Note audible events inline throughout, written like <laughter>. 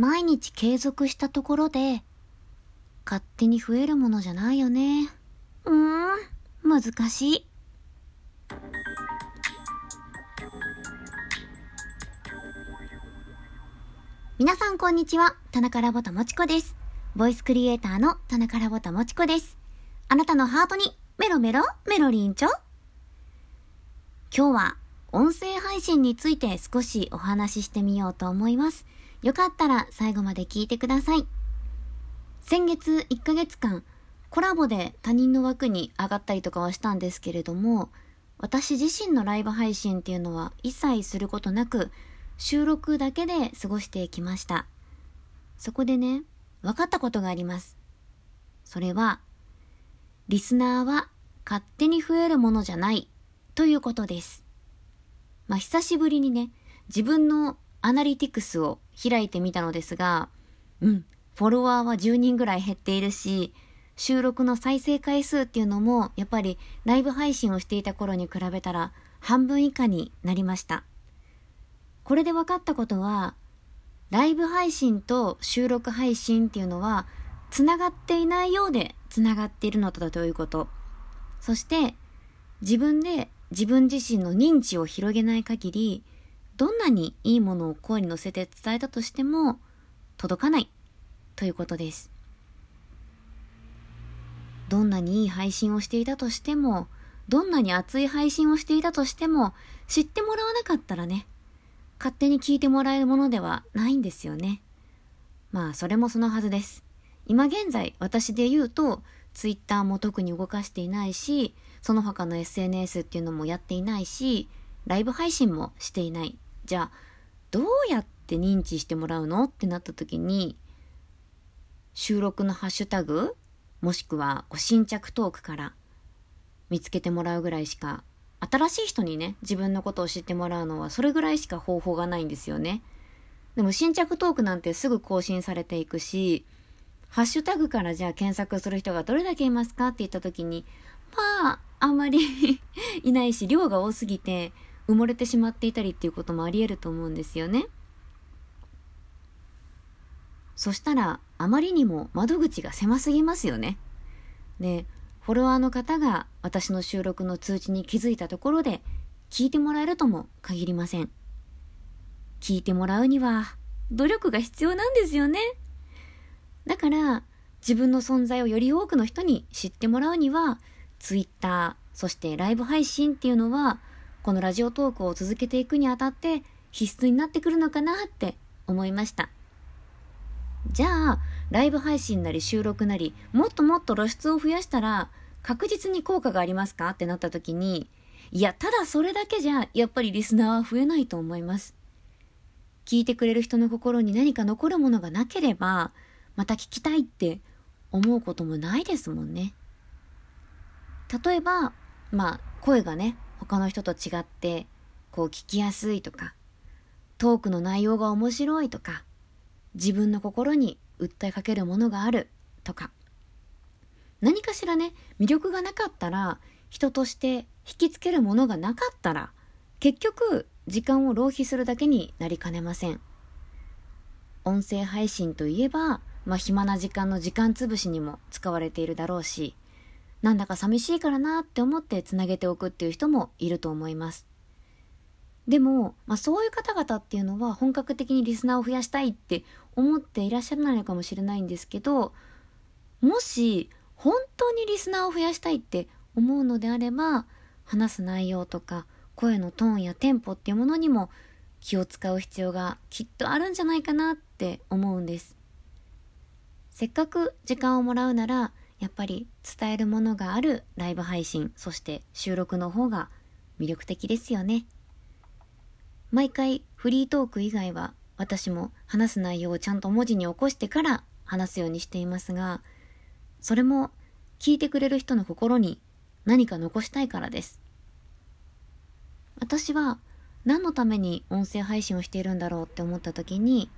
毎日継続したところで、勝手に増えるものじゃないよね。うーん、難しい。皆さんこんにちは。田中ラボタもちこです。ボイスクリエイターの田中ラボタもちこです。あなたのハートにメロメロメロリンチョ今日は音声配信について少しお話ししてみようと思います。よかったら最後まで聞いてください。先月1ヶ月間コラボで他人の枠に上がったりとかはしたんですけれども、私自身のライブ配信っていうのは一切することなく、収録だけで過ごしてきました。そこでね、分かったことがあります。それは、リスナーは勝手に増えるものじゃないということです。まあ、久しぶりにね、自分のアナリティクスを開いてみたのですが、うん、フォロワーは10人ぐらい減っているし、収録の再生回数っていうのも、やっぱりライブ配信をしていた頃に比べたら半分以下になりました。これで分かったことは、ライブ配信と収録配信っていうのは、つながっていないようでつながっているのだということ。そして、自分で自分自身の認知を広げない限り、どんなにいいものを声に乗せて伝えたとしても、届かないということです。どんなにいい配信をしていたとしても、どんなに熱い配信をしていたとしても、知ってもらわなかったらね、勝手に聞いてもらえるものではないんですよね。まあ、それもそのはずです。今現在、私で言うと、ツイッターも特に動かしていないし、その他の SNS っていうのもやっていないし、ライブ配信もしていない。じゃあ、どうやって認知してもらうの？ってなった時に、収録のハッシュタグ、もしくはこう新着トークから見つけてもらうぐらいしか新しい人にね、自分のことを知ってもらうのはそれぐらいしか方法がないんですよね。でも新着トークなんてすぐ更新されていくし、ハッシュタグからじゃあ検索する人がどれだけいますかって言った時に、まあ、あんまり <laughs> いないし、量が多すぎて埋もれてしまっていたりっていうこともあり得ると思うんですよね。そしたら、あまりにも窓口が狭すぎますよね。で、フォロワーの方が私の収録の通知に気づいたところで聞いてもらえるとも限りません。聞いてもらうには努力が必要なんですよね。だから自分の存在をより多くの人に知ってもらうには Twitter、そしてライブ配信っていうのはこのラジオトークを続けていくにあたって必須になってくるのかなって思いました。じゃあ、ライブ配信なり収録なり、もっともっと露出を増やしたら、確実に効果がありますか？ってなった時に、いや、ただそれだけじゃ、やっぱりリスナーは増えないと思います。聞いてくれる人の心に何か残るものがなければ、また聞きたいって思うこともないですもんね。例えば、まあ、声がね、他の人と違って、こう聞きやすいとか、トークの内容が面白いとか、自分の心に訴えかけるものがあるとか、何かしらね、魅力がなかったら、人として引きつけるものがなかったら、結局、時間を浪費するだけになりかねません。音声配信といえば、まあ、暇な時間の時間つぶしにも使われているだろうし、なんだか寂しいからなって思ってつなげておくっていう人もいると思います。でも、まあ、そういう方々っていうのは本格的にリスナーを増やしたいって思っていらっしゃらないのかもしれないんですけど、もし本当にリスナーを増やしたいって思うのであれば話す内容とか声のトーンやテンポっていうものにも気を使う必要がきっとあるんじゃないかなって思うんですせっかく時間をもらうならやっぱり伝えるものがあるライブ配信そして収録の方が魅力的ですよね毎回フリートーク以外は私も話す内容をちゃんと文字に起こしてから話すようにしていますがそれも聞いてくれる人の心に何か残したいからです。私は何のために音声配信をしているんだろうって思った時に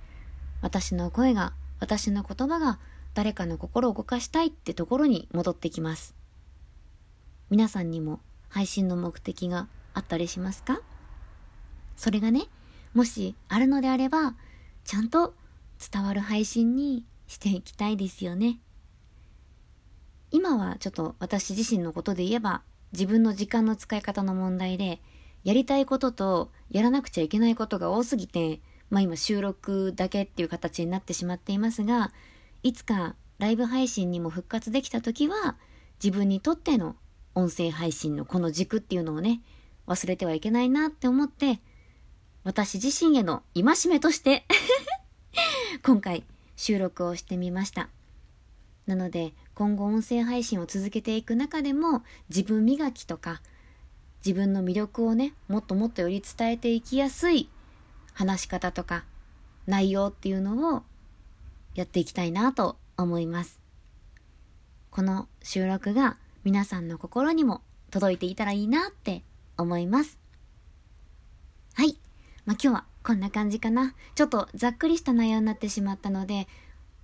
私の声が私の言葉が誰かの心を動かしたいってところに戻ってきます。皆さんにも配信の目的があったりしますか？それがね、もしあるのであれば、ちゃんと伝わる配信にしていきたいですよね。今はちょっと私自身のことで言えば自分の時間の使い方の問題でやりたいこととやらなくちゃいけないことが多すぎてまあ今収録だけっていう形になってしまっていますがいつかライブ配信にも復活できた時は自分にとっての音声配信のこの軸っていうのをね忘れてはいけないなって思って私自身への戒めとして <laughs> 今回収録をしてみました。なので今後音声配信を続けていく中でも自分磨きとか自分の魅力をねもっともっとより伝えていきやすい話し方とか内容っていうのをやっていきたいなと思います。この収録が皆さんの心にも届いていたらいいなって思います。はい。まあ、今日はこんな感じかな。ちょっとざっくりした内容になってしまったので、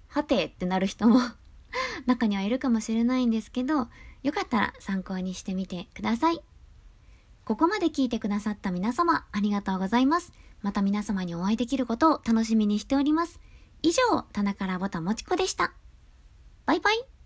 はてってなる人も <laughs> 中にはいるかもしれないんですけど、よかったら参考にしてみてください。ここまで聞いてくださった皆様、ありがとうございます。また皆様にお会いできることを楽しみにしております。以上、棚からぼたもちこでした。バイバイ。